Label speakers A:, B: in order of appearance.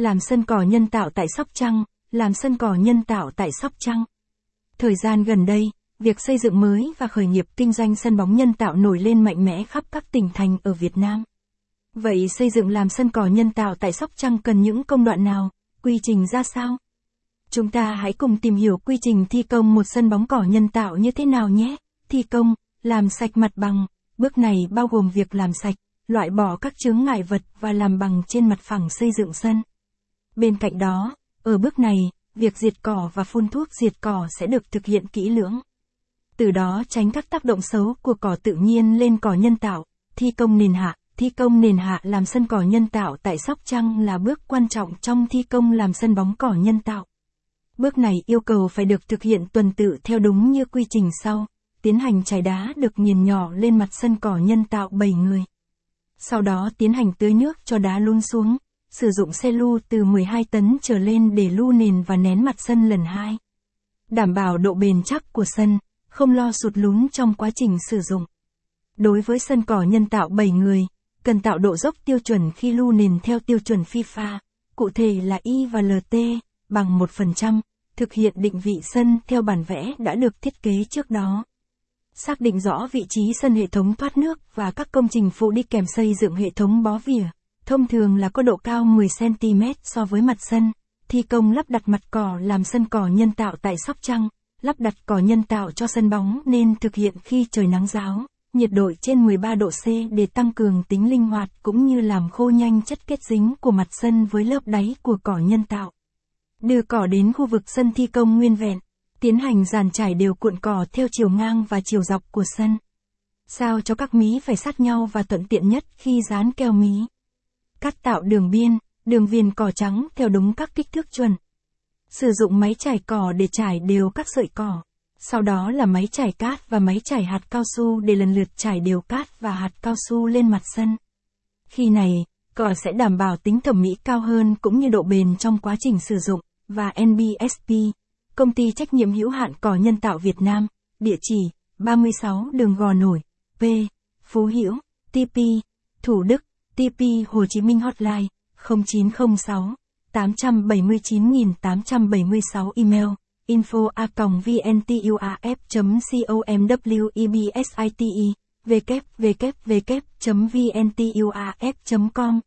A: làm sân cỏ nhân tạo tại Sóc Trăng, làm sân cỏ nhân tạo tại Sóc Trăng. Thời gian gần đây, việc xây dựng mới và khởi nghiệp kinh doanh sân bóng nhân tạo nổi lên mạnh mẽ khắp các tỉnh thành ở Việt Nam. Vậy xây dựng làm sân cỏ nhân tạo tại Sóc Trăng cần những công đoạn nào, quy trình ra sao? Chúng ta hãy cùng tìm hiểu quy trình thi công một sân bóng cỏ nhân tạo như thế nào nhé. Thi công, làm sạch mặt bằng, bước này bao gồm việc làm sạch, loại bỏ các chướng ngại vật và làm bằng trên mặt phẳng xây dựng sân. Bên cạnh đó, ở bước này, việc diệt cỏ và phun thuốc diệt cỏ sẽ được thực hiện kỹ lưỡng. Từ đó tránh các tác động xấu của cỏ tự nhiên lên cỏ nhân tạo, thi công nền hạ. Thi công nền hạ làm sân cỏ nhân tạo tại Sóc Trăng là bước quan trọng trong thi công làm sân bóng cỏ nhân tạo. Bước này yêu cầu phải được thực hiện tuần tự theo đúng như quy trình sau, tiến hành trải đá được nghiền nhỏ lên mặt sân cỏ nhân tạo 7 người. Sau đó tiến hành tưới nước cho đá luôn xuống, sử dụng xe lu từ 12 tấn trở lên để lu nền và nén mặt sân lần hai. Đảm bảo độ bền chắc của sân, không lo sụt lún trong quá trình sử dụng. Đối với sân cỏ nhân tạo 7 người, cần tạo độ dốc tiêu chuẩn khi lu nền theo tiêu chuẩn FIFA, cụ thể là Y và LT, bằng 1%, thực hiện định vị sân theo bản vẽ đã được thiết kế trước đó. Xác định rõ vị trí sân hệ thống thoát nước và các công trình phụ đi kèm xây dựng hệ thống bó vỉa, thông thường là có độ cao 10cm so với mặt sân. Thi công lắp đặt mặt cỏ làm sân cỏ nhân tạo tại Sóc Trăng, lắp đặt cỏ nhân tạo cho sân bóng nên thực hiện khi trời nắng giáo, nhiệt độ trên 13 độ C để tăng cường tính linh hoạt cũng như làm khô nhanh chất kết dính của mặt sân với lớp đáy của cỏ nhân tạo. Đưa cỏ đến khu vực sân thi công nguyên vẹn, tiến hành dàn trải đều cuộn cỏ theo chiều ngang và chiều dọc của sân. Sao cho các mí phải sát nhau và thuận tiện nhất khi dán keo mí. Cắt tạo đường biên, đường viền cỏ trắng theo đúng các kích thước chuẩn. Sử dụng máy trải cỏ để trải đều các sợi cỏ. Sau đó là máy trải cát và máy trải hạt cao su để lần lượt trải đều cát và hạt cao su lên mặt sân. Khi này, cỏ sẽ đảm bảo tính thẩm mỹ cao hơn cũng như độ bền trong quá trình sử dụng, và NBSP, công ty trách nhiệm hữu hạn cỏ nhân tạo Việt Nam, địa chỉ 36 đường Gò Nổi, P, Phú Hữu, TP, Thủ Đức, TP Hồ Chí Minh Hotline 0906 879.876 email info a vntuaf.comwebsite www.vntuaf.com